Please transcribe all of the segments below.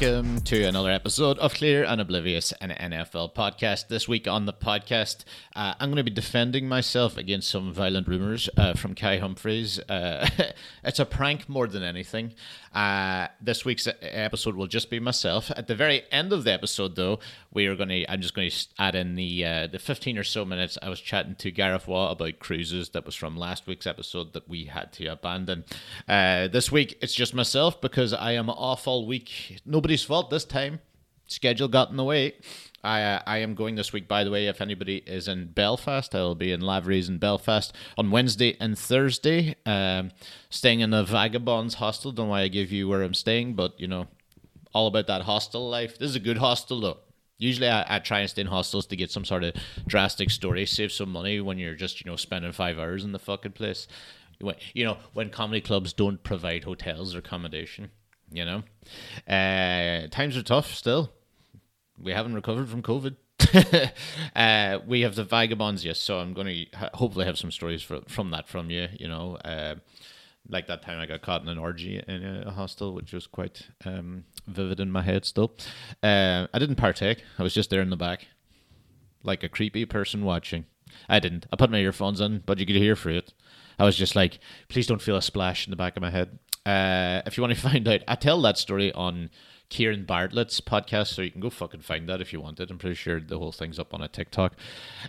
welcome to another episode of Clear and Oblivious, an NFL podcast. This week on the podcast, uh, I'm going to be defending myself against some violent rumors uh, from Kai Humphries. Uh, it's a prank more than anything. Uh, this week's episode will just be myself. At the very end of the episode, though, we are going to. I'm just going to add in the uh, the 15 or so minutes I was chatting to Gareth Waugh about cruises. That was from last week's episode that we had to abandon. Uh, this week it's just myself because I am off all week. Nobody's fault this time. Schedule got in the way. I uh, I am going this week. By the way, if anybody is in Belfast, I will be in Lavery's in Belfast on Wednesday and Thursday. Um, staying in the Vagabonds hostel. Don't why I give you where I'm staying, but you know, all about that hostel life. This is a good hostel though. Usually, I, I try and stay in hostels to get some sort of drastic story, save some money when you're just you know spending five hours in the fucking place. You know, when comedy clubs don't provide hotels or accommodation. You know, uh, times are tough still we haven't recovered from COVID. uh, we have the vagabonds, yes. So I'm going to hopefully have some stories for, from that from you. You know, uh, like that time I got caught in an orgy in a, hostel, which was quite um, vivid in my head still. Uh, I didn't partake. I was just there in the back, like a creepy person watching. I didn't. I put my earphones in, but you could hear through it. I was just like, please don't feel a splash in the back of my head. Uh, if you want to find out, I tell that story on Kieran Bartlett's podcast, so you can go fucking find that if you want it. I'm pretty sure the whole thing's up on a TikTok.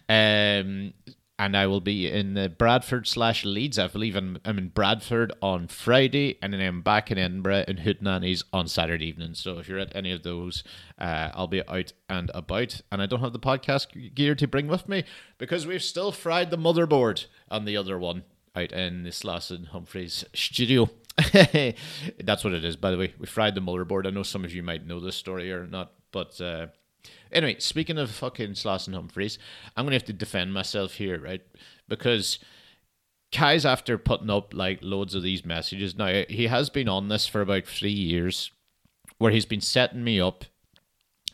Um, and I will be in Bradford slash Leeds. I believe I'm, I'm in Bradford on Friday, and then I'm back in Edinburgh in Hootenannies on Saturday evening. So if you're at any of those, uh, I'll be out and about. And I don't have the podcast gear to bring with me because we've still fried the motherboard on the other one out in the Slauson Humphries studio. That's what it is, by the way. We fried the motherboard. I know some of you might know this story or not, but uh, anyway, speaking of fucking Slauson Humphries, I'm gonna have to defend myself here, right? Because Kai's after putting up like loads of these messages. Now he has been on this for about three years, where he's been setting me up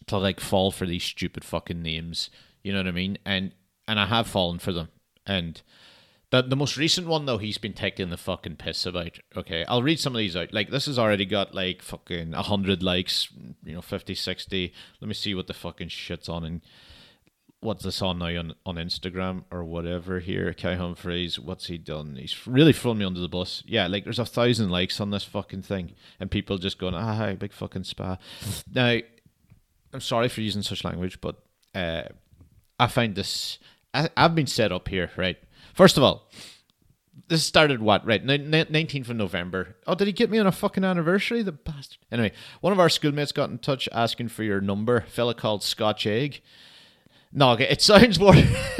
to like fall for these stupid fucking names. You know what I mean? And and I have fallen for them. And the, the most recent one though, he's been taking the fucking piss about. Okay, I'll read some of these out. Like this has already got like fucking hundred likes, you know, 50, 60. Let me see what the fucking shit's on and what's this on now on, on Instagram or whatever here. Kai Humphries, what's he done? He's really thrown me under the bus. Yeah, like there's a thousand likes on this fucking thing, and people just going, ah, hi, big fucking spa. now, I'm sorry for using such language, but uh, I find this. I, I've been set up here, right? First of all, this started what right 19th of november. Oh did he get me on a fucking anniversary? The bastard. Anyway one of our schoolmates got in touch asking for your number fella called scotch egg. No it sounds worse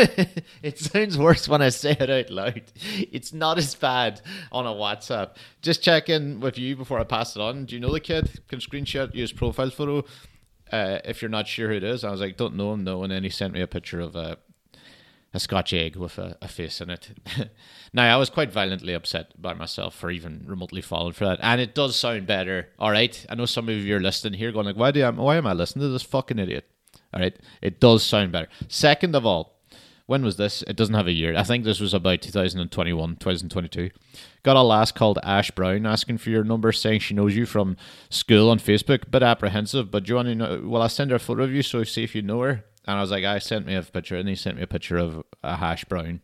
it sounds worse when i say it out loud. It's not as bad on a whatsapp. Just check in with you before i pass it on. Do you know the kid? Can screenshot use profile photo. Uh, if you're not sure who it is i was like don't know him no and then he sent me a picture of a a Scotch egg with a, a face in it. now, I was quite violently upset by myself for even remotely falling for that, and it does sound better. All right, I know some of you are listening here, going like, "Why do I, why am I listening to this fucking idiot?" All right, it does sound better. Second of all, when was this? It doesn't have a year. I think this was about 2021, 2022. Got a lass called Ash Brown asking for your number, saying she knows you from school on Facebook. Bit apprehensive, but do you want to know? Well, I send her a photo of you, so see if you know her. And I was like, I sent me a picture, and he sent me a picture of a hash brown.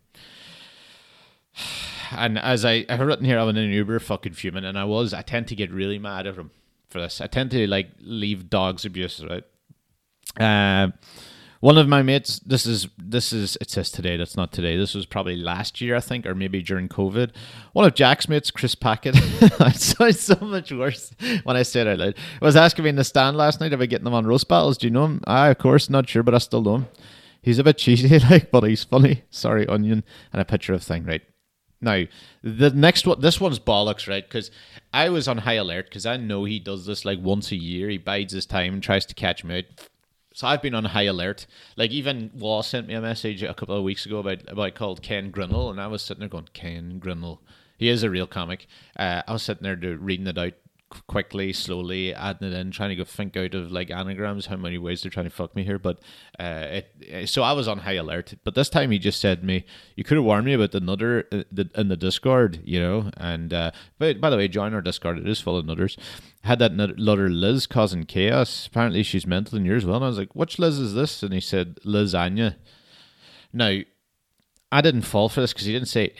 And as I, I have written here, I'm in an Uber fucking fuming, and I was. I tend to get really mad at him for this. I tend to like leave dogs abuse, right? Uh, one of my mates, this is this is it says today. That's not today. This was probably last year, I think, or maybe during COVID. One of Jack's mates, Chris Packett, it so much worse when I say it out loud. was asking me in the stand last night about getting them on roast battles. Do you know him? I, of course, not sure, but I still know him. He's a bit cheesy, like, but he's funny. Sorry, onion, and a picture of thing, right? Now, the next one, this one's bollocks, right? Because I was on high alert because I know he does this like once a year. He bides his time and tries to catch me out so I've been on high alert. Like even Waugh sent me a message a couple of weeks ago about about called Ken Grinnell, and I was sitting there going, Ken Grinnell. He is a real comic. Uh, I was sitting there reading it out quickly, slowly adding it in, trying to go think out of like anagrams, how many ways they're trying to fuck me here. But uh, it, uh, so I was on high alert. But this time he just said to me, "You could have warned me about the nutter uh, in the Discord, you know." And uh, but by the way, join our Discord. It is full of nutters. Had that nut- nutter Liz causing chaos. Apparently she's mental in yours well. And I was like, "Which Liz is this?" And he said, "Lasagna." Now, I didn't fall for this because he didn't say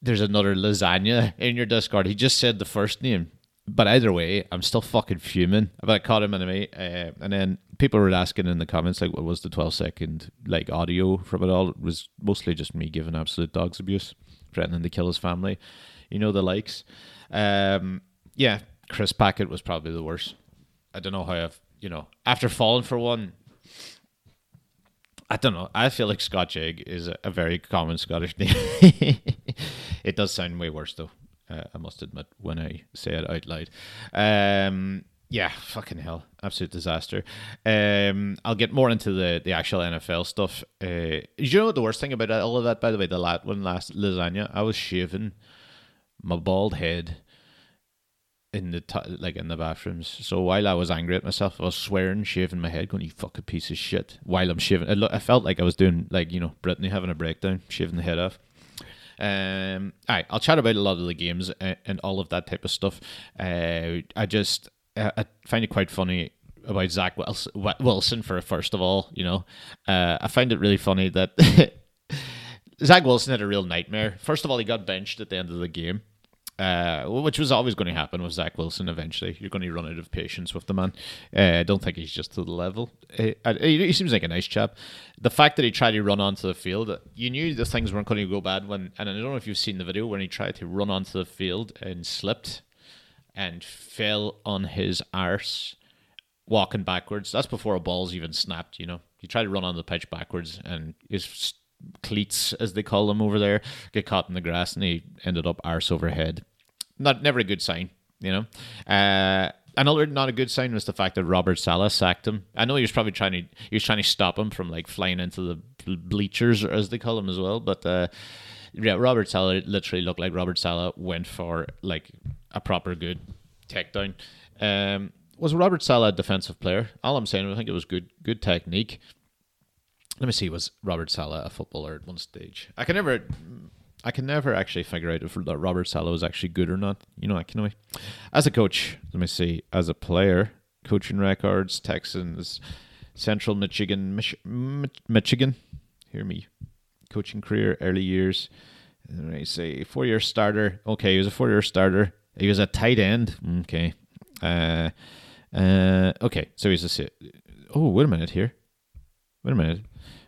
there's another lasagna in your Discord. He just said the first name. But either way, I'm still fucking fuming. But I caught him anyway. Uh, and then people were asking in the comments, like, what was the 12 second like audio from it all? It was mostly just me giving absolute dogs abuse, threatening to kill his family. You know, the likes. Um, yeah, Chris Packett was probably the worst. I don't know how I've, you know, after falling for one, I don't know. I feel like Scotch egg is a, a very common Scottish name. it does sound way worse though. Uh, I must admit when I say it out loud. Um, yeah, fucking hell, absolute disaster. Um, I'll get more into the, the actual NFL stuff. Uh, you know the worst thing about all of that, by the way, the lat one last lasagna, I was shaving my bald head in the t- like in the bathrooms. So while I was angry at myself, I was swearing, shaving my head, going, "You fucking piece of shit." While I'm shaving, I, lo- I felt like I was doing like you know Britney having a breakdown, shaving the head off. Um, all right, I'll chat about a lot of the games and, and all of that type of stuff. Uh, I just I find it quite funny about Zach Wilson, Wilson for first of all. You know, uh, I find it really funny that Zach Wilson had a real nightmare. First of all, he got benched at the end of the game. Uh, which was always going to happen with Zach Wilson eventually. You're going to run out of patience with the man. Uh, I don't think he's just to the level. Uh, he seems like a nice chap. The fact that he tried to run onto the field, you knew the things weren't going to go bad when, and I don't know if you've seen the video when he tried to run onto the field and slipped and fell on his arse walking backwards. That's before a ball's even snapped, you know. He tried to run on the pitch backwards and his cleats, as they call them over there, get caught in the grass, and he ended up arse over head. Not never a good sign, you know. Uh, another not a good sign was the fact that Robert Saleh sacked him. I know he was probably trying to he was trying to stop him from like flying into the bleachers, as they call them as well. But uh, yeah, Robert Saleh literally looked like Robert Saleh went for like a proper good takedown. Um, was Robert Saleh a defensive player? All I'm saying, I think it was good good technique let me see was robert Saleh a footballer at one stage i can never i can never actually figure out if robert Saleh was actually good or not. You know i can as a coach let me see as a player coaching records texans central michigan Mich- michigan hear me coaching career early years. Let me say four year starter. Okay he was a four year starter. He was a tight end. Okay. Uh uh okay so he's a oh wait a minute here. Wait a minute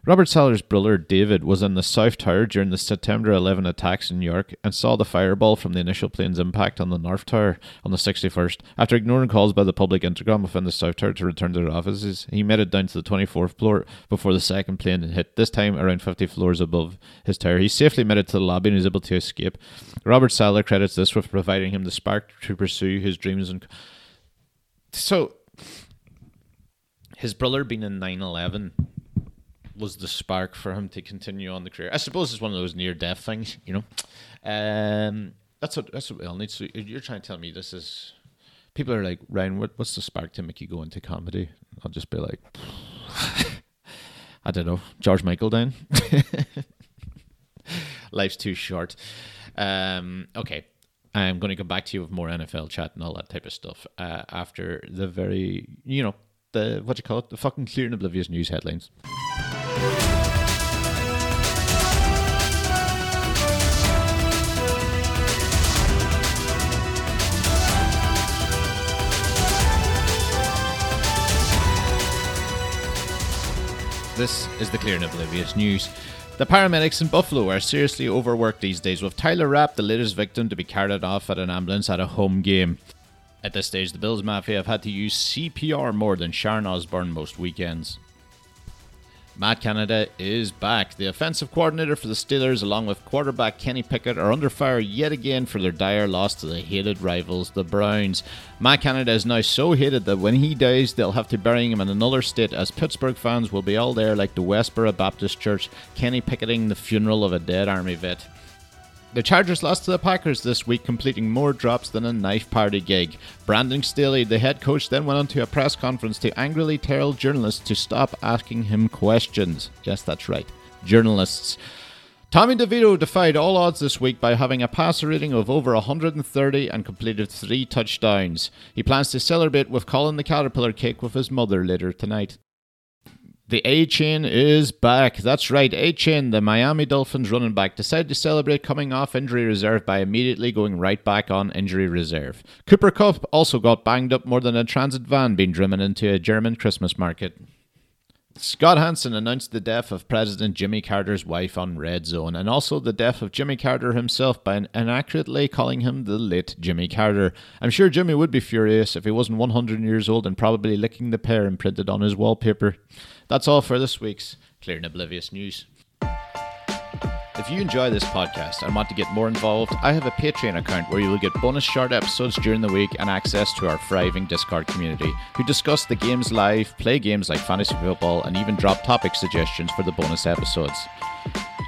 Robert Saleh's brother David was in the South Tower during the September 11 attacks in New York and saw the fireball from the initial plane's impact on the North Tower on the 61st. After ignoring calls by the public intercom within the South Tower to return to their offices, he made it down to the 24th floor before the second plane hit, this time around 50 floors above his tower. He safely made it to the lobby and was able to escape. Robert Saleh credits this with providing him the spark to pursue his dreams. And so, his brother being in 9 11 was the spark for him to continue on the career. I suppose it's one of those near death things, you know. Um, that's what that's what we all need. So you're trying to tell me this is people are like Ryan, what, what's the spark to make you go into comedy? I'll just be like, I don't know, George Michael then. Life's too short. Um, okay. I'm going to come back to you with more NFL chat and all that type of stuff uh, after the very, you know, the what do you call it, the fucking clear and oblivious news headlines. This is the Clear and Oblivious News. The paramedics in Buffalo are seriously overworked these days, with Taylor Rapp, the latest victim, to be carried off at an ambulance at a home game. At this stage, the Bills Mafia have had to use CPR more than Sharon Osbourne most weekends. Matt Canada is back. The offensive coordinator for the Steelers, along with quarterback Kenny Pickett, are under fire yet again for their dire loss to the hated rivals, the Browns. Matt Canada is now so hated that when he dies, they'll have to bury him in another state, as Pittsburgh fans will be all there like the Westboro Baptist Church, Kenny Picketing the funeral of a dead Army vet. The Chargers lost to the Packers this week, completing more drops than a knife party gig. Brandon Staley, the head coach, then went on to a press conference to angrily tell journalists to stop asking him questions. Yes, that's right, journalists. Tommy DeVito defied all odds this week by having a passer rating of over 130 and completed three touchdowns. He plans to celebrate with Colin the Caterpillar cake with his mother later tonight. The Achane is back. That's right, Achane, the Miami Dolphins running back, decided to celebrate coming off injury reserve by immediately going right back on injury reserve. Cooper Kupp also got banged up more than a transit van being driven into a German Christmas market. Scott Hanson announced the death of President Jimmy Carter's wife on Red Zone, and also the death of Jimmy Carter himself by inaccurately calling him the late Jimmy Carter. I'm sure Jimmy would be furious if he wasn't 100 years old and probably licking the pear imprinted on his wallpaper. That's all for this week's Clear and Oblivious News. If you enjoy this podcast and want to get more involved, I have a Patreon account where you will get bonus short episodes during the week and access to our thriving Discord community, who discuss the games live, play games like fantasy football, and even drop topic suggestions for the bonus episodes.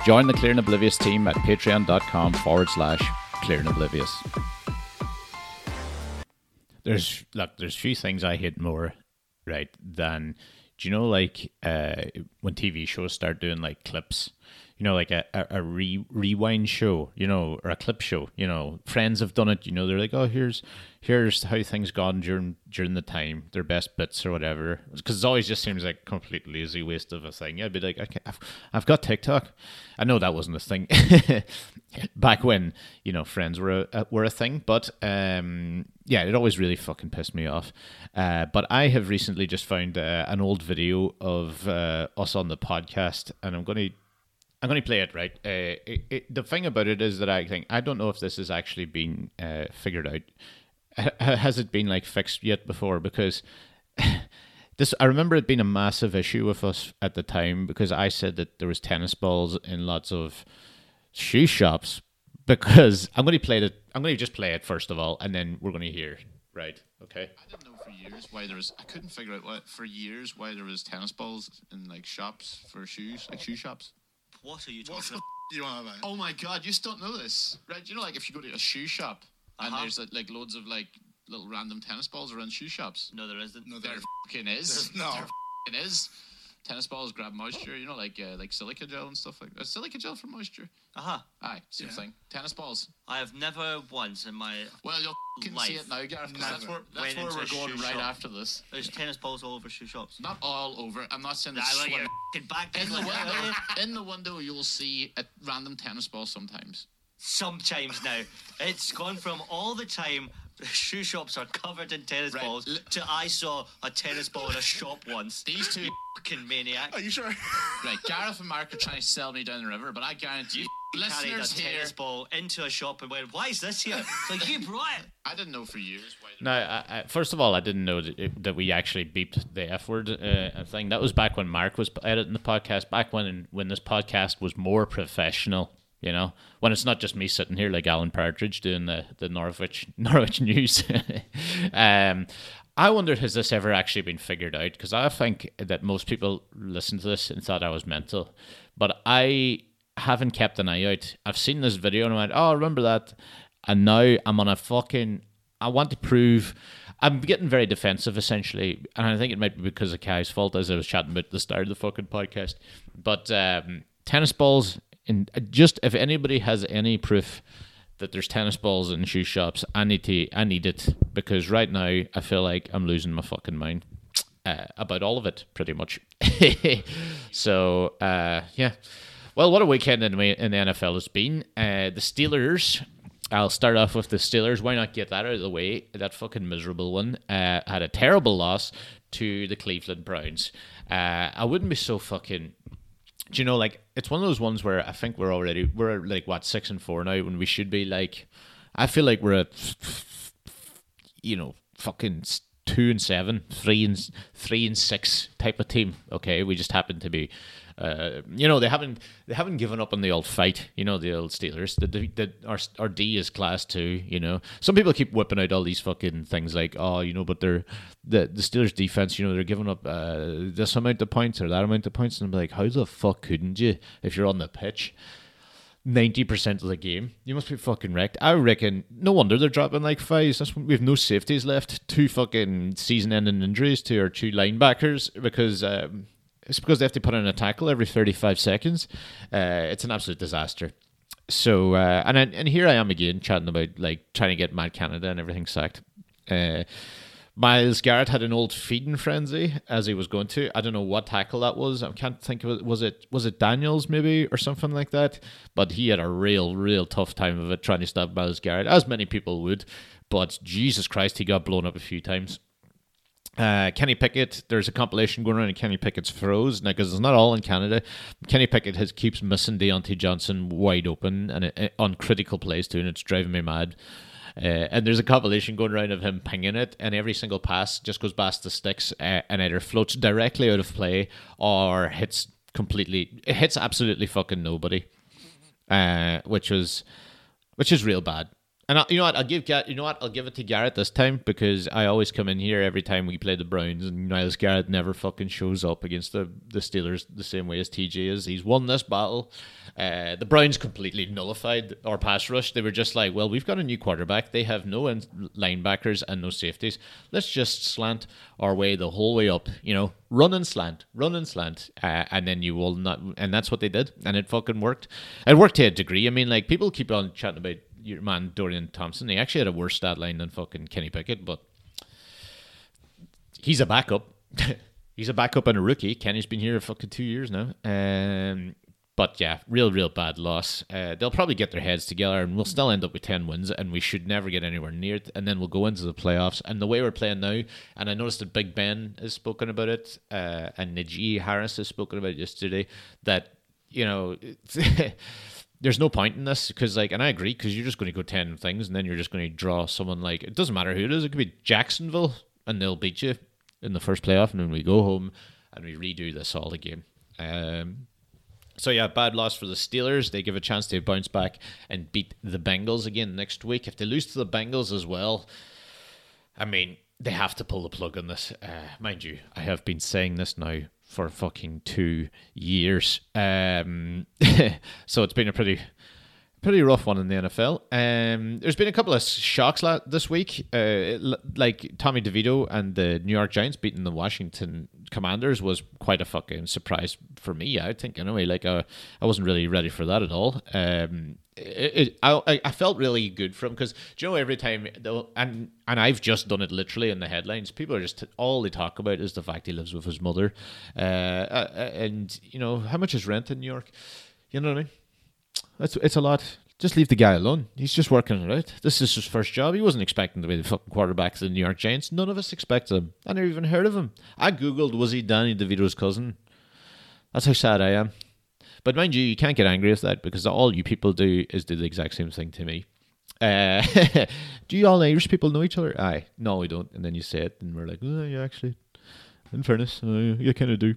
Join the Clear and Oblivious team at patreon.com forward slash clear and oblivious. There's look, there's few things I hate more, right, than do you know like uh, when TV shows start doing like clips you know, like a, a, a re, rewind show, you know, or a clip show. You know, friends have done it. You know, they're like, oh, here's here's how things gone during during the time, their best bits or whatever. Because it always just seems like complete lazy waste of a thing. I'd be like, okay, I've, I've got TikTok. I know that wasn't a thing back when you know friends were a, were a thing, but um, yeah, it always really fucking pissed me off. Uh, but I have recently just found uh, an old video of uh, us on the podcast, and I'm going to I'm going to play it right. Uh, it, it, the thing about it is that I think I don't know if this has actually been uh, figured out. H- has it been like fixed yet before? Because this, I remember it being a massive issue with us at the time because I said that there was tennis balls in lots of shoe shops. Because I'm going to play it. I'm going to just play it first of all, and then we're going to hear. Right. Okay. I didn't know for years why there was. I couldn't figure out what for years why there was tennis balls in like shops for shoes, like shoe shops. What are you talking the about? you want about? Oh my god, you just don't know this, right? You know, like if you go to a shoe shop and Uh-huh. there's like, like loads of like little random tennis balls around shoe shops. No, there isn't. No, there fucking is. There's no. There fucking is. Tennis balls grab moisture, you know, like uh, like silica gel and stuff like that. Silica gel for moisture. Aha. Aye, same Yeah. thing. Tennis balls. I have never once in my. Well, you'll can see Life. it now, Gareth. 'cause That's where, that's where we're going right shop. after this. There's tennis balls all over shoe shops. Not all over. I'm not saying I it's like your back in the window. in the window, you'll see a random tennis ball sometimes. Sometimes now. It's gone from all the time shoe shops are covered in tennis Right. balls L- to I saw a tennis ball in a shop once. These two, Fucking maniacs. Are you sure? right? Gareth and Mark are trying to sell me down the river, but I guarantee you, He carried a listeners here, tennis ball into a shop and went, "Why is this here?" It's like you brought it. I didn't know for years. No, I, I, first of all, I didn't know that, it, that we actually beeped the F word uh, thing. That was back when Mark was editing the podcast. Back when when this podcast was more professional. You know, when it's not just me sitting here like Alan Partridge doing the the Norwich Norwich news. um, I wonder has this ever actually been figured out? Because I think that most people listened to this and thought I was mental, but I haven't kept an eye out. I've seen this video and I went, "Oh, I remember that," and now I'm on a fucking. I want to prove. I'm getting very defensive, essentially, and I think it might be because of Kai's fault, as I was chatting about the start of the fucking podcast. But um, tennis balls, in just if anybody has any proof that there's tennis balls in shoe shops, I need to, I need it because right now I feel like I'm losing my fucking mind uh, about all of it, pretty much. so uh, yeah, well, what a weekend in, in the NFL has been. Uh, the Steelers. I'll start off with the Steelers. Why not get that out of the way? That fucking miserable one uh, had a terrible loss to the Cleveland Browns. Uh, I wouldn't be so fucking do you know like it's one of those ones where I think we're already we're like what six and four now when we should be like I feel like we're at you know fucking two and seven, three and three and six type of team. Okay, we just happen to be. Uh, you know they haven't they haven't given up on the old fight. You know the old Steelers. The, the, the our our D is class two. You know some people keep whipping out all these fucking things like oh you know but they're the the Steelers defense. You know they're giving up uh, this amount of points or that amount of points, and I'm like how the fuck couldn't you if you're on the pitch? Ninety percent of the game. You must be fucking wrecked. I reckon. No wonder they're dropping like fives. That's we have no safeties left. Two fucking season-ending injuries to our two linebackers because um, it's because they have to put in a tackle every thirty-five seconds. Uh, it's an absolute disaster. So uh, and I, and here I am again chatting about like trying to get Mad Canada and everything sacked. Uh, Myles Garrett had an old feeding frenzy as he was going to. I don't know what tackle that was. I can't think of it. Was it was it Daniels maybe or something like that? But he had a real, real tough time of it trying to stop Myles Garrett, as many people would. But Jesus Christ, he got blown up a few times. Uh, Kenny Pickett, there's a compilation going around of Kenny Pickett's throws now because it's not all in Canada. Kenny Pickett has keeps missing Diontae Johnson wide open and it, it, on critical plays too, and it's driving me mad. Uh, and there's a compilation going around of him pinging it, and every single pass just goes past the sticks uh, and either floats directly out of play or hits completely. It hits absolutely fucking nobody, uh, which was which is real bad. And I, you know what? I'll give you know what? I'll give it to Garrett this time because I always come in here every time we play the Browns, and Myles Garrett never fucking shows up against the the Steelers the same way as TJ is. He's won this battle. Uh, the Browns completely nullified our pass rush. They were just like, well, we've got a new quarterback. They have no linebackers and no safeties. Let's just slant our way the whole way up. You know, run and slant, run and slant, uh, and then you will not. And that's what they did, and it fucking worked. It worked to a degree. I mean, like people keep on chatting about your man Dorian Thompson. He actually had a worse stat line than fucking Kenny Pickett, but he's a backup. he's a backup and a rookie. Kenny's been here fucking two years now. Um, but yeah, real, real bad loss. Uh, they'll probably get their heads together and we'll still end up with 10 wins and we should never get anywhere near it. And then we'll go into the playoffs. And the way we're playing now, and I noticed that Big Ben has spoken about it uh, and Najee Harris has spoken about it yesterday, that, you know, there's no point in this because, like, and I agree because you're just going to go 10 things and then you're just going to draw someone like, it doesn't matter who it is. It could be Jacksonville and they'll beat you in the first playoff. And then we go home and we redo this all again. Um, so yeah, bad loss for the Steelers. They give a chance to bounce back and beat the Bengals again next week. If they lose to the Bengals as well, I mean they have to pull the plug on this. Uh, mind you, I have been saying this now for fucking two years. Um, so it's been a pretty pretty rough one in the NFL. Um, there's been a couple of shocks this week, uh, like Tommy DeVito and the New York Giants beating the Washington Commanders was quite a fucking surprise for me. I think anyway, like uh, I wasn't really ready for that at all. Um, it, it, I I felt really good from because you know every time and and I've just done it literally in the headlines. People are just all they talk about is the fact he lives with his mother, uh, uh, uh and you know how much is rent in New York. You know what I mean? It's it's a lot. Just leave the guy alone. He's just working it out. This is his first job. He wasn't expecting to be the fucking quarterback of the New York Giants. None of us expected him. I never even heard of him. I googled was he Danny DeVito's cousin. That's how sad I am. But mind you, you can't get angry with that because all you people do is do the exact same thing to me. Uh, do you all Irish people know each other? Aye, no, we don't. And then you say it, and we're like, oh, yeah, actually, in fairness, uh, you kind of do.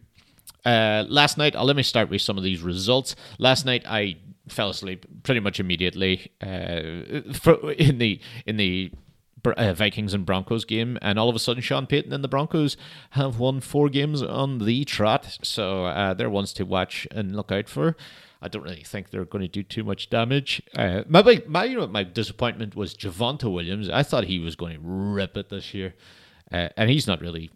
Uh, last night, uh, let me start with some of these results. Last night, I fell asleep pretty much immediately uh, for, in the in the uh, Vikings and Broncos game, and all of a sudden, Sean Payton and the Broncos have won four games on the trot. So uh, they're ones to watch and look out for. I don't really think they're going to do too much damage. Uh, my, my, you know, my disappointment was Javonte Williams. I thought he was going to rip it this year, uh, and he's not really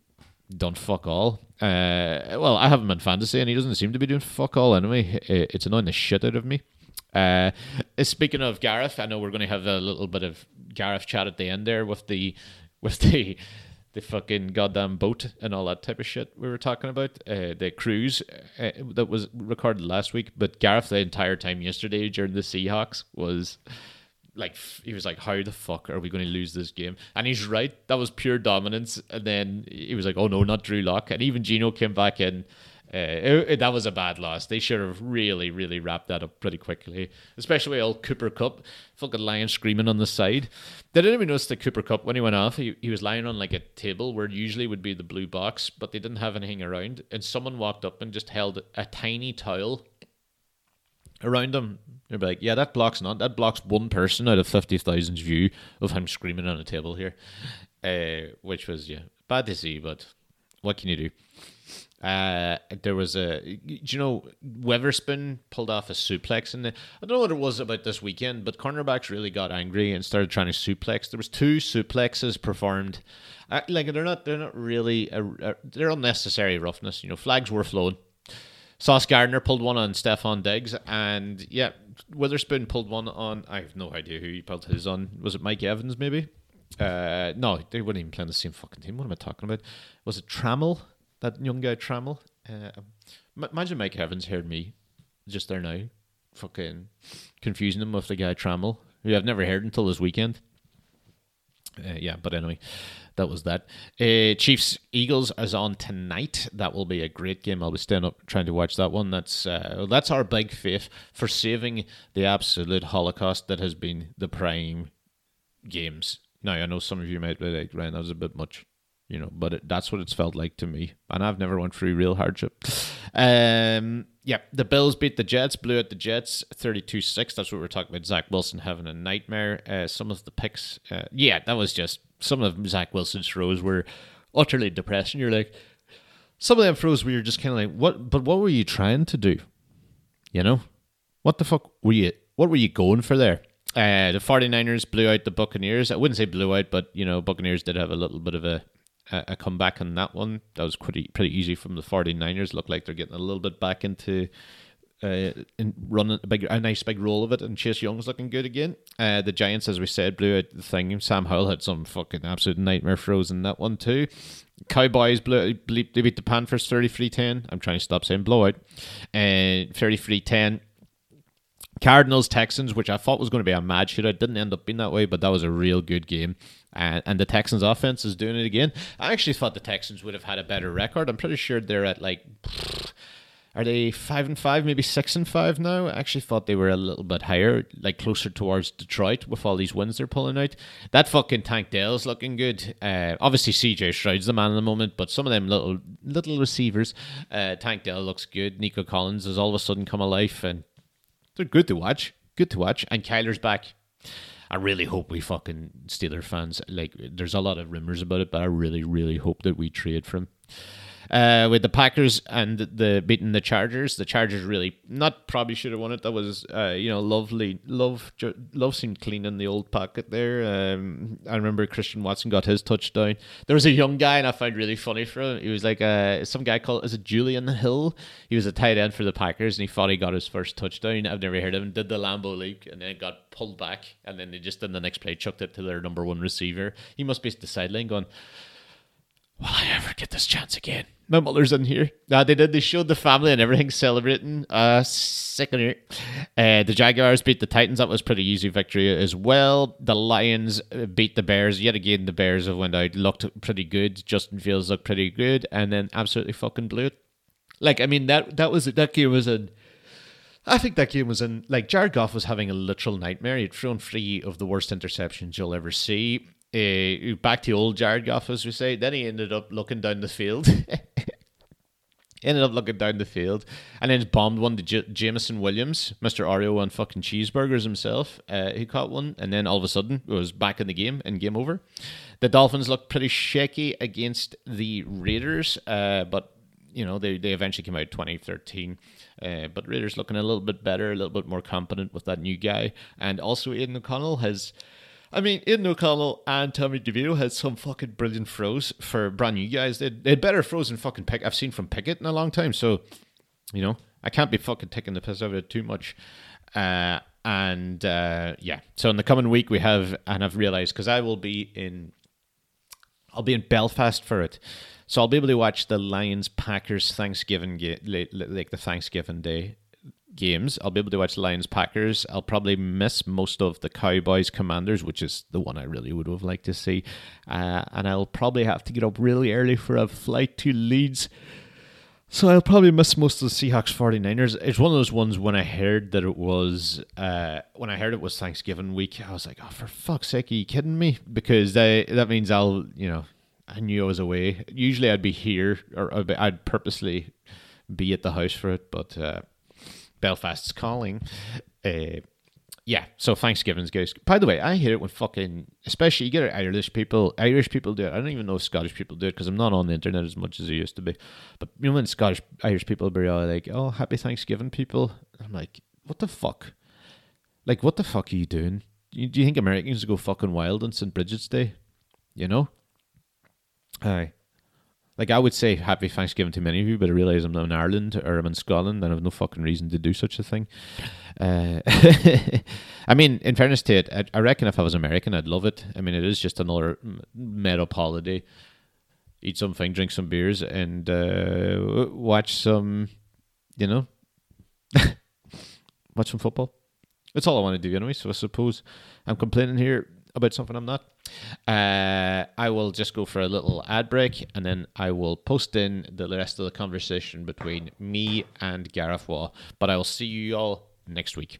done fuck all. Uh, well, I have him in fantasy, and he doesn't seem to be doing fuck all anyway. It's annoying the shit out of me. Uh, speaking of Gareth, I know we're going to have a little bit of Gareth chat at the end there with the with the the fucking goddamn boat and all that type of shit we were talking about. Uh, the cruise uh, that was recorded last week, but Gareth the entire time yesterday during the Seahawks was like he was like, "How the fuck are we going to lose this game?" And he's right. That was pure dominance. And then he was like, "Oh no, not Drew Lock." And even Geno came back in it, it, that was a bad loss. They should have really, really wrapped that up pretty quickly. Especially old Cooper Kupp, fucking lying screaming on the side. They Did anyone notice that Cooper Kupp when he went off, he, he was lying on like a table where usually would be the blue box, but they didn't have anything around. And someone walked up and just held a tiny towel around him. They'd be like, yeah, that blocks not. That blocks one person out of 50,000's view of him screaming on a table here. Uh, which was, yeah, bad to see, but what can you do? Uh, there was a, do you know, Witherspoon pulled off a suplex, and I don't know what it was about this weekend, but cornerbacks really got angry and started trying to suplex. There was two suplexes performed, uh, like they're not, they're not really, a, a, they're unnecessary roughness. You know, flags were flown. Sauce Gardner pulled one on Stefon Diggs, and yeah, Witherspoon pulled one on. I have no idea who he pulled his on. Was it Mike Evans? Maybe. Uh, no, they wouldn't even play on the same fucking team. What am I talking about? Was it Trammell? That young guy Trammell. Uh, imagine Mike Evans heard me just there now, fucking confusing him with the guy Trammell, who I've never heard until this weekend. Uh, yeah, but anyway, that was that. Uh, Chiefs Eagles is on tonight. That will be a great game. I'll be staying up trying to watch that one. That's uh, that's our big faith for saving the absolute holocaust that has been the prime games. Now I know some of you might be like, Ryan, that was a bit much you know but it, that's what it's felt like to me. And i've never went through real hardship. Um yeah the bills beat the jets blew out the jets 32-6 that's what we are talking about. Zach wilson having a nightmare. Uh, some of the picks uh, yeah that was just some of zach wilson's throws were utterly depressing. You're like some of them throws where you're just kind of like what but what were you trying to do? You know? What the fuck were you what were you going for there? Uh, the 49ers blew out the Buccaneers. I wouldn't say blew out, but you know, Buccaneers did have a little bit of a a, comeback on that one. That was pretty pretty easy from the 49ers. Look like they're getting a little bit back into uh, in running a big a nice big roll of it, and Chase Young's looking good again. Uh, the Giants, as we said, blew out the thing. Sam Howell had some fucking absolute nightmare throws in that one too. Cowboys blew, blew, they beat the Panthers 33-10. I'm trying to stop saying blowout. And uh, 33-10. Cardinals Texans, which I thought was going to be a mad shootout, didn't end up being that way, but that was a real good game. And, and the Texans offense is doing it again. I actually thought the Texans would have had a better record. I'm pretty sure they're at like are they five and five, maybe six and five now? I actually thought they were a little bit higher, like closer towards Detroit with all these wins they're pulling out. That fucking Tank Dell's looking good. Uh, obviously CJ Stroud's the man in the moment, but some of them little little receivers, uh, Tank Dell looks good. Nico Collins has all of a sudden come alive, and they're good to watch. Good to watch. And Kyler's back. I really hope we fucking Steeler fans like. There's a lot of rumors about it, but I really, really hope that we trade for him uh, with the Packers and the beating the Chargers. The Chargers really not probably should have won it. That was uh, you know lovely, love love seemed clean in the old pocket there. Um, I remember Christian Watson got his touchdown. There was a young guy, and I found really funny for him. He was like uh, some guy called is it Julian Hill? He was a tight end for the Packers, and he thought he got his first touchdown. I've never heard of him. Did the Lambeau Leap, and then got pulled back, and then they just in the next play chucked it to their number one receiver. He must be at the sideline going will I ever get this chance again? My mother's in here. Uh, they did. They showed the family and everything celebrating. Uh, in here. Uh, the Jaguars beat the Titans. That was pretty easy victory as well. The Lions uh, beat the Bears. Yet again, the Bears have went out, looked pretty good. Justin Fields looked pretty good, and then absolutely fucking blew it. Like I mean that that was that game was in. I think that game was in like Jared Goff was having a literal nightmare. He'd thrown three of the worst interceptions you'll ever see uh, back to old Jared Goff, as we say. Then he ended up looking down the field. ended up looking down the field and then bombed one to J- Jameson Williams, Mr. Oreo on fucking cheeseburgers himself. Uh, he caught one, and then all of a sudden it was back in the game and game over. The Dolphins looked pretty shaky against the Raiders, uh, but you know they, they eventually came out 2013. Uh, but Raiders looking a little bit better, a little bit more competent with that new guy, and also Aidan O'Connell has I mean, Aidan O'Connell and Tommy DeVito had some fucking brilliant throws for brand new guys. They had better throws than fucking Pick I've seen from Pickett in a long time. So, you know, I can't be fucking taking the piss out of it too much. Uh, and uh, yeah, so in the coming week we have, and I've realized because I will be in, I'll be in Belfast for it, so I'll be able to watch the Lions Packers Thanksgiving like the Thanksgiving Day games. I'll be able to watch Lions Packers. I'll probably miss most of the Cowboys Commanders, which is the one I really would have liked to see. Uh, and I'll probably have to get up really early for a flight to Leeds. So I'll probably miss most of the Seahawks 49ers. It's one of those ones when I heard that it was uh, when I heard it was Thanksgiving week, I was like, oh for fuck's sake, are you kidding me? Because that that means I'll you know I knew I was away. Usually I'd be here or I'd purposely be at the house for it, but uh, Belfast's calling. Uh, yeah, so Thanksgiving's guys. By the way, I hear it when fucking, especially you get Irish people. Irish people do it. I don't even know if Scottish people do it because I'm not on the internet as much as I used to be. But you know when Scottish Irish people be like, "Oh, Happy Thanksgiving, people," I'm like, "What the fuck? Like, what the fuck are you doing? You, do you think Americans go fucking wild on St. Bridget's Day? You know? Aye. Like I would say happy Thanksgiving to many of you, but I realise I'm not in Ireland or I'm in Scotland and I have no fucking reason to do such a thing. Uh, I mean, in fairness to it, I, I, reckon if I was American, I'd love it. I mean, it is just another made up holiday. Eat something, drink some beers, and uh, watch some, you know, watch some football. That's all I want to do anyway. So I suppose I'm complaining here about something I'm not. Uh, I will just go for a little ad break and then I will post in the rest of the conversation between me and Gareth Waugh. But I will see you all next week.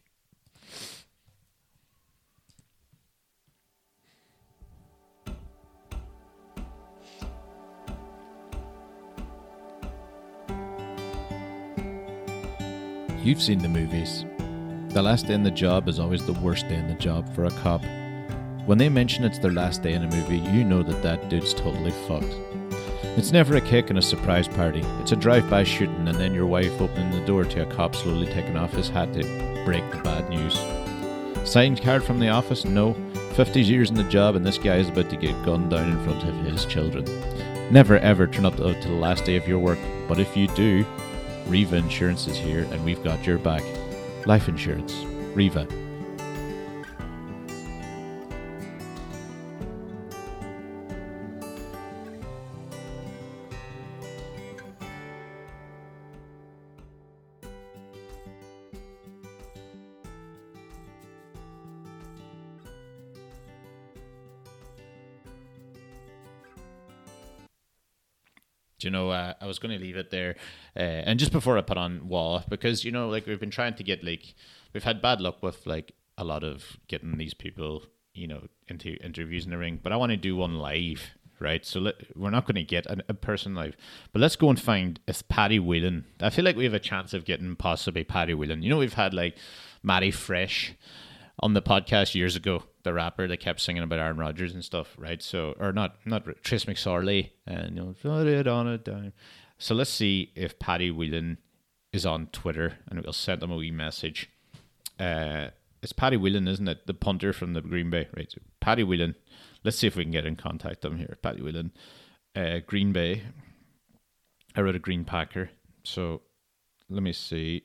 You've seen the movies. The last day in the job is always the worst day in the job for a cop. When they mention it's their last day in a movie, you know that that dude's totally fucked. It's never a cake and a surprise party. It's a drive-by shooting and then your wife opening the door to a cop slowly taking off his hat to break the bad news. Signed card from the office? No. 50 years in the job and this guy is about to get gunned down in front of his children. Never ever turn up to the last day of your work, but if you do, Riva Insurance is here and we've got your back. Life insurance. Riva. Was going to leave it there. Uh, and just before I put on Waugh, because, you know, like we've been trying to get, like, we've had bad luck with, like, a lot of getting these people, you know, into interviews in the ring. But I want to do one live, right? So let, we're not going to get a, a, person live. But let's go and find it's Paddy Whelan. I feel like we have a chance of getting possibly Paddy Whelan. You know, we've had, like, Matty Fresh on the podcast years ago the rapper that kept singing about Aaron Rodgers and stuff, right? So, or not, not Trace McSorley, and you know, put it on a dime. So let's see if Paddy Whelan is on Twitter, and we'll send him a wee message. Uh, it's Paddy Whelan, isn't it? The punter from the Green Bay, right? So Paddy Whelan. Let's see if we can get in contact with him here. Paddy Whelan, uh, Green Bay. I wrote a Green Packer, so let me see.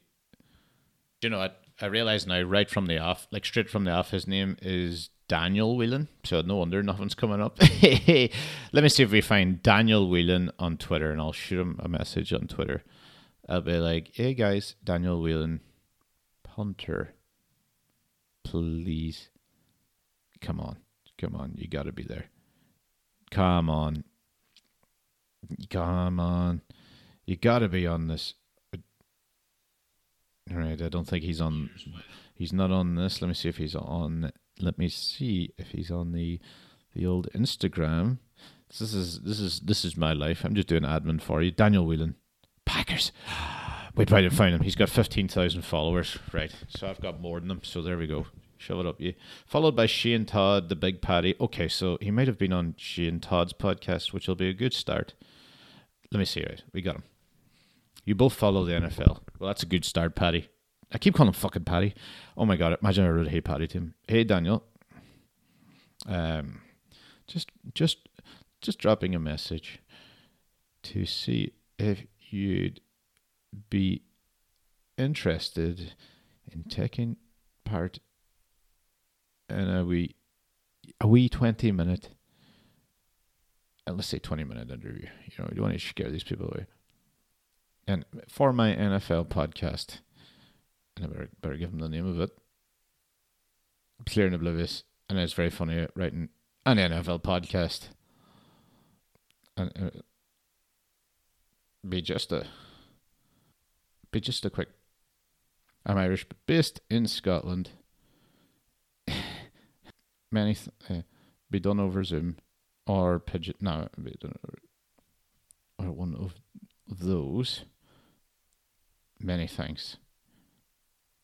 Do you know what? I realize now, right from the off, like straight from the off, his name is Daniel Whelan. So no wonder nothing's coming up. Let me see if we find Daniel Whelan on Twitter, and I'll shoot him a message on Twitter. I'll be like, "Hey guys, Daniel Whelan, punter, please, come on, come on, you got to be there. Come on, come on, you got to be on this." Right, I don't think he's on. He's not on this. Let me see if he's on. Let me see if he's on the the old Instagram. This is this is this is my life. I'm just doing admin for you. Daniel Whelan, Packers. Wait, right, I found him. He's got fifteen thousand followers. Right, so I've got more than him. So there we go. Shove it up, you. Followed by Shane Todd, the Big Paddy. Okay, so he might have been on Shane Todd's podcast, which will be a good start. Let me see. Right, we got him. You both follow the NFL. Well, that's a good start, Paddy. I keep calling him fucking Paddy. Oh my god! Imagine I wrote "Hey Paddy" to him. Hey Daniel. Um, just just just dropping a message to see if you'd be interested in taking part in a wee a wee twenty minute. Uh, let's say twenty minute interview. You know, you don't want to scare these people away and for my NFL podcast, and I better, better give him the name of it. Clear and Oblivious, and it's very funny writing an NFL podcast, and uh, be just a be just a quick. I'm Irish, but based in Scotland. Many th- uh, be done over Zoom or Pigeon. No, be done over, or one of those. Many thanks.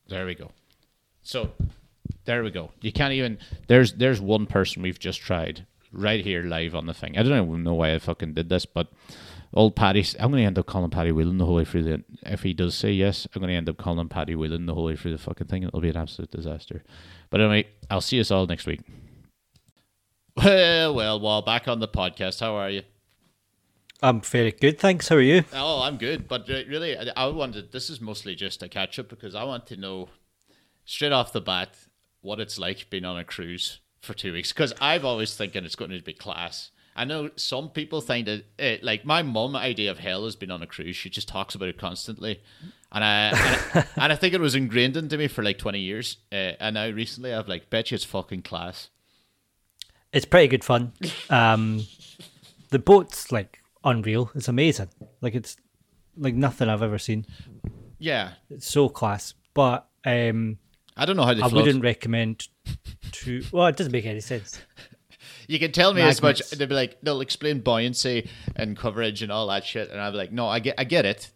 There we go. So There we go. You can't even. There's there's one person we've just tried right here live on the thing. I don't even know why I fucking did this, but old Paddy. I'm to end up calling Paddy Whelan the whole way through the. If he does say yes, I'm to end up calling Paddy Whelan the whole way through the fucking thing. It'll be an absolute disaster. But anyway, I'll see us all next week. Well, well, well, back on the podcast. How are you? I'm very good, thanks. How are you? Oh, I'm good, but really, I I wanted. This is mostly just a catch up because I want to know straight off the bat what it's like being on a cruise for two weeks. Because I've always thinking it's going to be class. I know some people think that, eh, like my mum idea of hell has been on a cruise. She just talks about it constantly, and I and I, and I think it was ingrained into me for like twenty years. Uh, and now recently, I've like bet you it's fucking class. It's pretty good fun. Um, the boat's like unreal. It's amazing. Like it's like nothing I've ever seen. Yeah, It's so class. But um, I don't know how they I float. wouldn't recommend to. Well, it doesn't make any sense. You can tell me as much. They'll be like, they'll explain buoyancy and coverage and all that shit, and I'll be like, no, I get, I get it.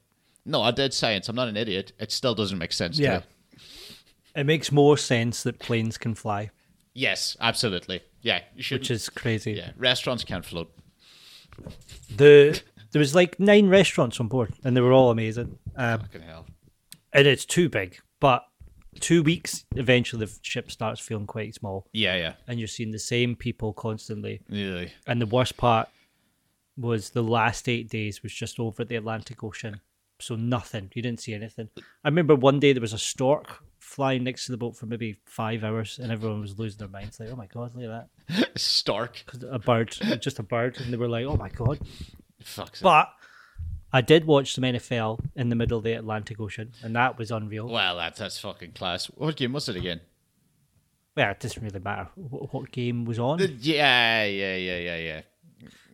No, I did science. I'm not an idiot. It still doesn't make sense to Yeah. me. It makes more sense that planes can fly, Yes, absolutely. Yeah, you should. which is crazy. yeah, restaurants can't float. The there was like nine restaurants on board, and they were all amazing. Um, Fucking hell. and it's too big, but two weeks eventually the ship starts feeling quite small, Yeah, yeah, and you're seeing the same people constantly. yeah. And the worst part was the last eight days was just over the Atlantic Ocean. So nothing. You didn't see anything. I remember one day there was a stork flying next to the boat for maybe five hours and everyone was losing their minds. Like, oh my god, look at that. Stark. A bird, just a bird. And they were like, oh my god. Fuck's But I did watch some NFL in the middle of the Atlantic Ocean and that was unreal. Well, that's that's fucking class. What game was it again? Well, it doesn't really matter wh- what game was on. The- yeah, yeah, yeah, yeah, yeah.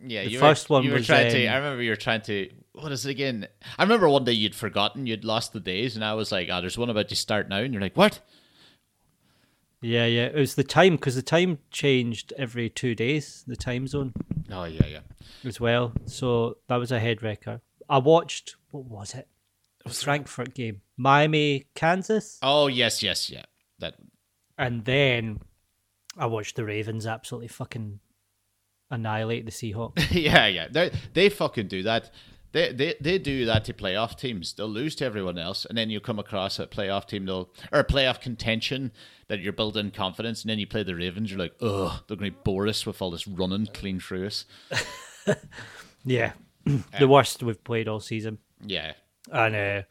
Yeah, The you first were, one you were was, trying to. um, I remember you were trying to. What is it again? I remember one day you'd forgotten, you'd lost the days, and I was like, "Oh, there's one about to start now," and you're like, "What?" Yeah, yeah. It was the time because the time changed every two days, the time zone. Oh yeah, yeah. as well. So that was a head wrecker. I watched what was it? It was Frankfurt game, Miami, Kansas, Oh yes, yes, yeah. That and then I watched the Ravens absolutely fucking annihilate the Seahawks. yeah, yeah. They they fucking do that. They, they they do that to playoff teams. They'll lose to everyone else, and then you come across a playoff team, they'll or a playoff contention that you're building confidence, and then you play the Ravens. You're like, oh, they're going to bore us with all this running clean through us. yeah, the worst we've played all season. Yeah, And uh,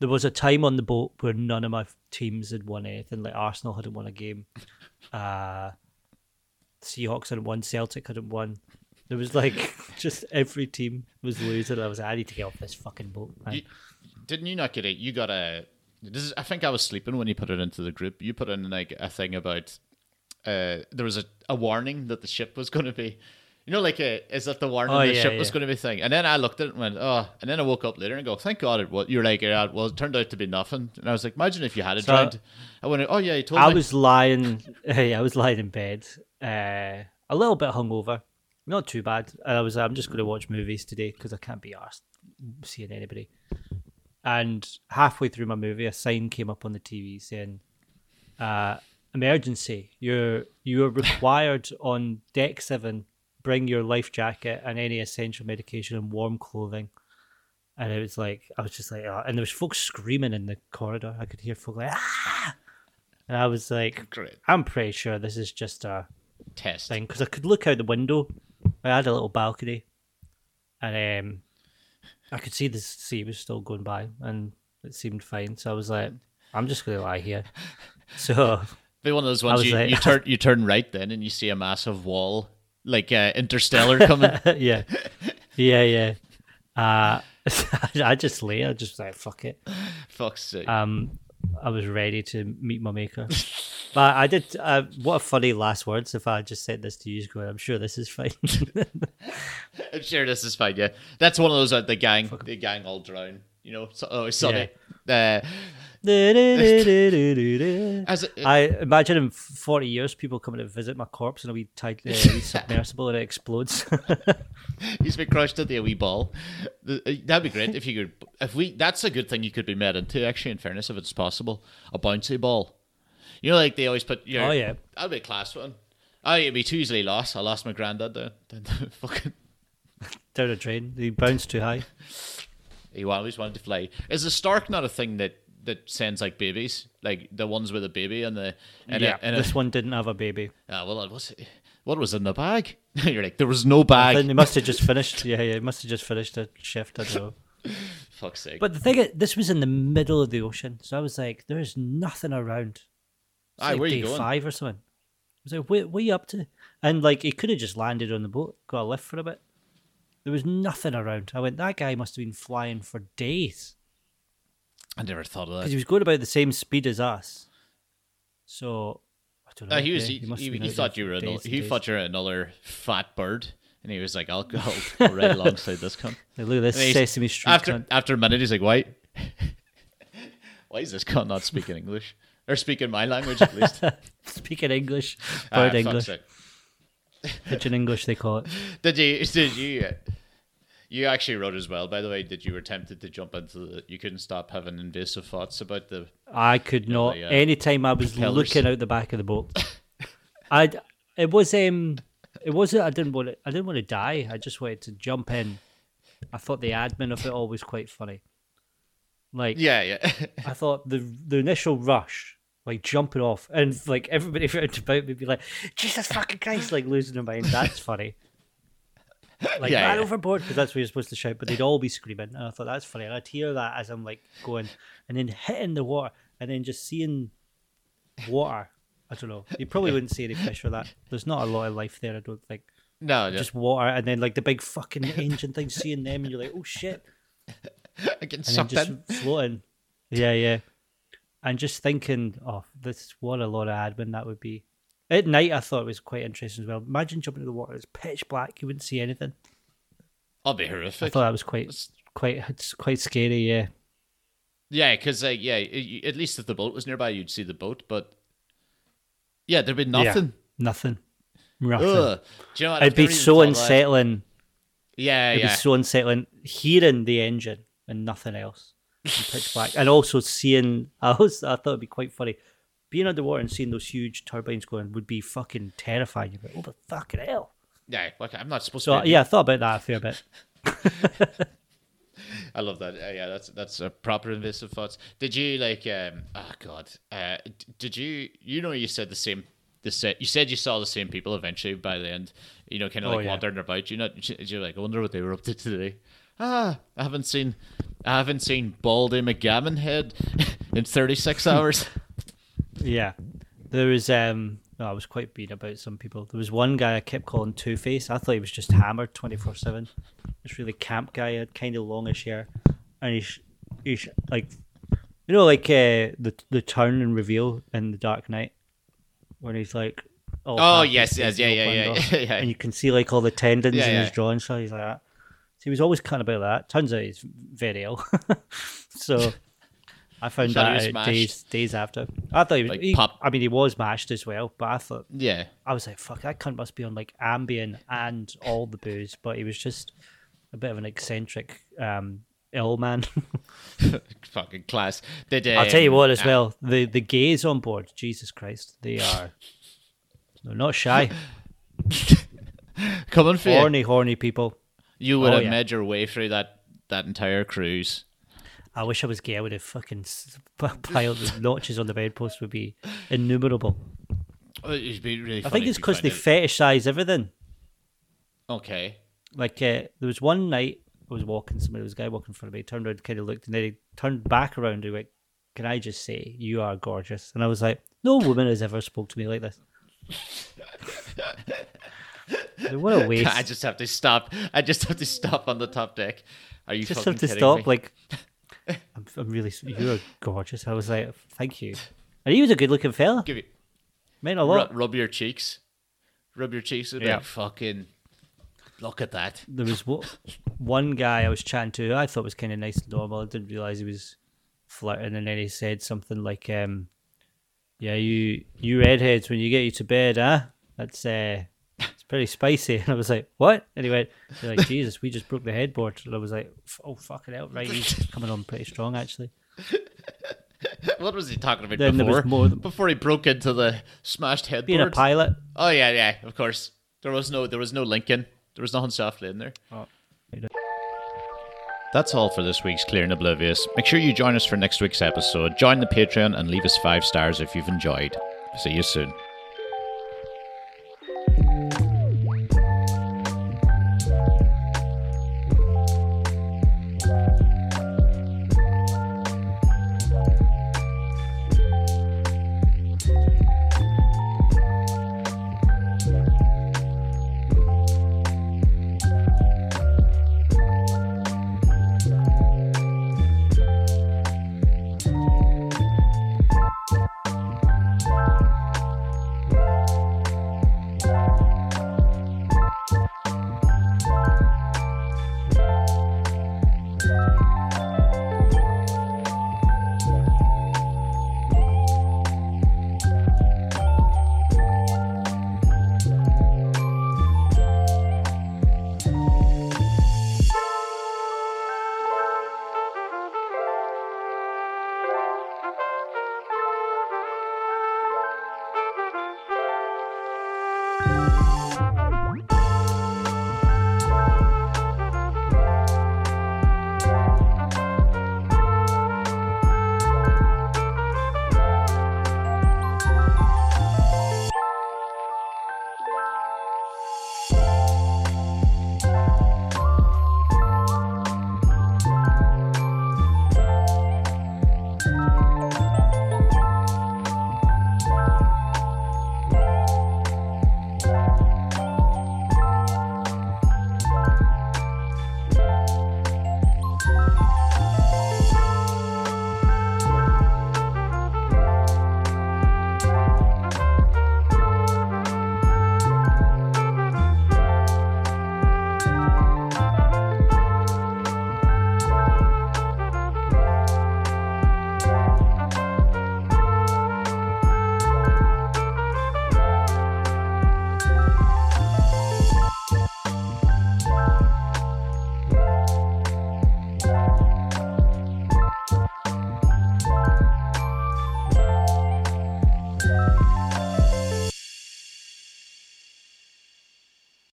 there was a time on the boat where none of my teams had won anything. Like Arsenal hadn't won a game. Uh, Seahawks hadn't won. Celtic hadn't won. There was like just every team was losing. I was like, I need to get off this fucking boat. man." You- didn't you not get it? You got a. This is, I think I was sleeping when you put it into the group. You put in like a thing about. Uh, there was a, a warning that the ship was going to be. You know, like a, is that the warning Oh, the yeah, ship was going to be thing? And then I looked at it and went, oh. And then I woke up later and go, thank God it was. You're like, yeah, well, it turned out to be nothing. And I was like, imagine if you had it So- drowned. I went, oh yeah, you told I me. was lying. Hey, I was lying in bed, uh, a little bit hungover, not too bad. And I was. I'm just going to watch movies today because I can't be asked seeing anybody. And halfway through my movie, a sign came up on the TV saying, uh, "Emergency! You're you are required on deck seven. Bring your life jacket and any essential medication and warm clothing." And it was like I was just like, oh. and there was folks screaming in the corridor. I could hear folk like, "Ah!" And I was like, Great. I'm pretty sure this is just a Test. thing because I could look out the window. I had a little balcony, and um, I could see the sea was still going by, and it seemed fine. So I was like, I'm just gonna lie here. So Be one of those ones you, like- you turn you turn right then and you see a massive wall like uh, Interstellar coming. yeah, yeah, yeah. Uh, I just lay. I just like fuck it. Fuck's sake. Um, I was ready to meet my maker. But I did. Uh, what a funny last words! If I just said this to you, going, I'm sure this is fine. I'm sure this is fine. Yeah, that's one of those uh, the gang, the gang all drown. You know, so, oh, sorry. Uh, as a, I imagine in 40 years, people coming to visit my corpse in a wee, tight, uh, wee submersible and it explodes. he's been crushed into a wee ball. Uh, That'd be great if you could. If we, that's a good thing you could be made into. Actually, in fairness, if it's possible, a bouncy ball. You know, like they always put. Your, Oh, yeah. that'd be a class one. Oh, it'd be too easily lost. I lost my granddad there. Then fucking, Down a train, he bounced too high. he always wanted to fly. Is the stork not a thing that that sends like babies, like the ones with a baby and the and yeah, a, and this a, one didn't have a baby. Ah, well, it was what was in the bag? You're like there was no bag. think they must have just finished. Yeah, yeah, must have just finished a shift. I don't know. Fuck's sake. But the thing, is, this was in the middle of the ocean, so I was like, "There's nothing around." It's Aye, like where day you going? five or something. I was like, "What, what are you up to?" And like, he could have just landed on the boat, got a lift for a bit. There was nothing around. I went, "That guy must have been flying for days I never thought of that. because he was going about the same speed as us." So I don't know. Uh, he was. yeah, he, must he, he thought you were. he days. thought you were another fat bird, and he was like, "I'll go right alongside this cunt." Hey, look at this And Sesame Street. After cunt. after a minute, he's like, "Why? Why is this cunt not speaking English or speaking my language at least?" speaking English, Ah, bird fuck's English. Pigeon English, they call it. Did you? Did you? uh, You actually wrote as well, by the way, that you were tempted to jump into the. You couldn't stop having invasive thoughts about the. I could not. yeah. Anytime I was Propellers. looking out the back of the boat, I it was um it wasn't. I didn't want to. I didn't want to die. I just wanted to jump in. I thought the admin of it all was quite funny. Like Yeah, yeah. I thought the the initial rush, like jumping off, and like everybody around about me be like, "Jesus fucking Christ!" Like losing their mind. That's funny. Like Yeah, man yeah. overboard because that's what you're supposed to shout, but they'd all be screaming, and I thought that's funny. And I'd hear that as I'm like going, and then hitting the water, and then just seeing water. I don't know. You probably wouldn't see any fish or that. There's not a lot of life there. I don't think. no, Just water, and then like the big fucking engine thing, seeing them, and you're like, oh shit and then sucked just in. floating. Yeah, yeah. And just thinking, oh, this what a lot of admin that would be. At night, I thought it was quite interesting as well. Imagine jumping into the water; it's pitch black; you wouldn't see anything. I'll be horrific. I thought that was quite, quite, quite scary. Yeah, Yeah, because like, uh, yeah, at least if the boat was nearby, you'd see the boat. But yeah, there'd be nothing. nothing, nothing. Ugh. Do you know what? It'd be so thought of that. unsettling. Yeah, It'd yeah. be so unsettling hearing the engine and nothing else. In pitch black, and also seeing. I was, I thought it'd be quite funny. Being underwater and seeing those huge turbines going would be fucking terrifying. You're like, oh, the fucking hell. yeah, like, I'm not supposed So to. Yeah, I thought about that a fair bit. I love that. Uh, yeah, that's that's a proper invasive thoughts. Did you like? um Oh God. Uh, did you? You know, you said the same. The set. You said you saw the same people eventually by the end. You know, kind of Oh, like yeah. wandering about. You know, you're like, I wonder what they were up to today. Ah, I haven't seen. I haven't seen Baldy McGammon head in 36 hours. Yeah, there was. Um, no, I was quite beat about some people. There was one guy I kept calling Two Face. I thought he was just hammered twenty four seven. This really camp guy had kind of longish hair, and he's he's like, you know, like uh, the the turn and reveal in the Dark Knight, when he's like, Oh, yes, yes, yeah, yeah, yeah, yeah, yeah. and you can see like all the tendons Yeah, in yeah. his drawing. So he's like that. So he was always kind of about that. Turns out he's very ill. so I found that out days days after. I thought he was. Like he- pop- I mean, he was mashed as well, but I thought yeah. I was like, "Fuck, that cunt must be on like Ambien and all the booze." But he was just a bit of an eccentric, um, ill man. Fucking class. Did, I'll tell you um, what, as uh, well, the the gays on board, Jesus Christ, they are. They're not shy. Coming for you. Horny, horny people. You would Oh, have yeah. made your way through that that entire cruise. I wish I was gay. I would have fucking piled the notches on the bedpost would be innumerable. Oh, It'd be really. I think it's because they fetishize everything. Okay. Like uh, there was one night I was walking, somebody there was a guy walking in front of me, turned around, kind of looked, and then he turned back around and he went, "Can I just say you are gorgeous?" And I was like, "No woman has ever spoke to me like this." What a waste! I just have to stop. I just have to stop on the top deck. Are you just have to stop. me? Like, I'm, I'm really, you're gorgeous. I was like, thank you. And he was a good-looking fella. Give you Meant a rub, lot. rub your cheeks. Rub your cheeks and Yeah. like, fucking. Look at that. there was one guy I was chatting to I thought was kind of nice and normal. I didn't realize he was flirting, and then he said something like, um, "Yeah, you you redheads, when you get you to bed, huh? That's uh, it's pretty spicy." And I was like, "What?" And he went, "You're like Jesus, we just broke the headboard." And I was like, "F- "Oh fucking hell, right? He's coming on pretty strong, actually." what was he talking about Then before? more- Before he broke into the smashed headboard. Being a pilot. Oh yeah, yeah, of course. There was no there was no Lincoln. There was nothing softly in there. Oh. That's all for this week's Clear and Oblivious. Make sure you join us for next week's episode. Join the Patreon and leave us five stars if you've enjoyed. See you soon.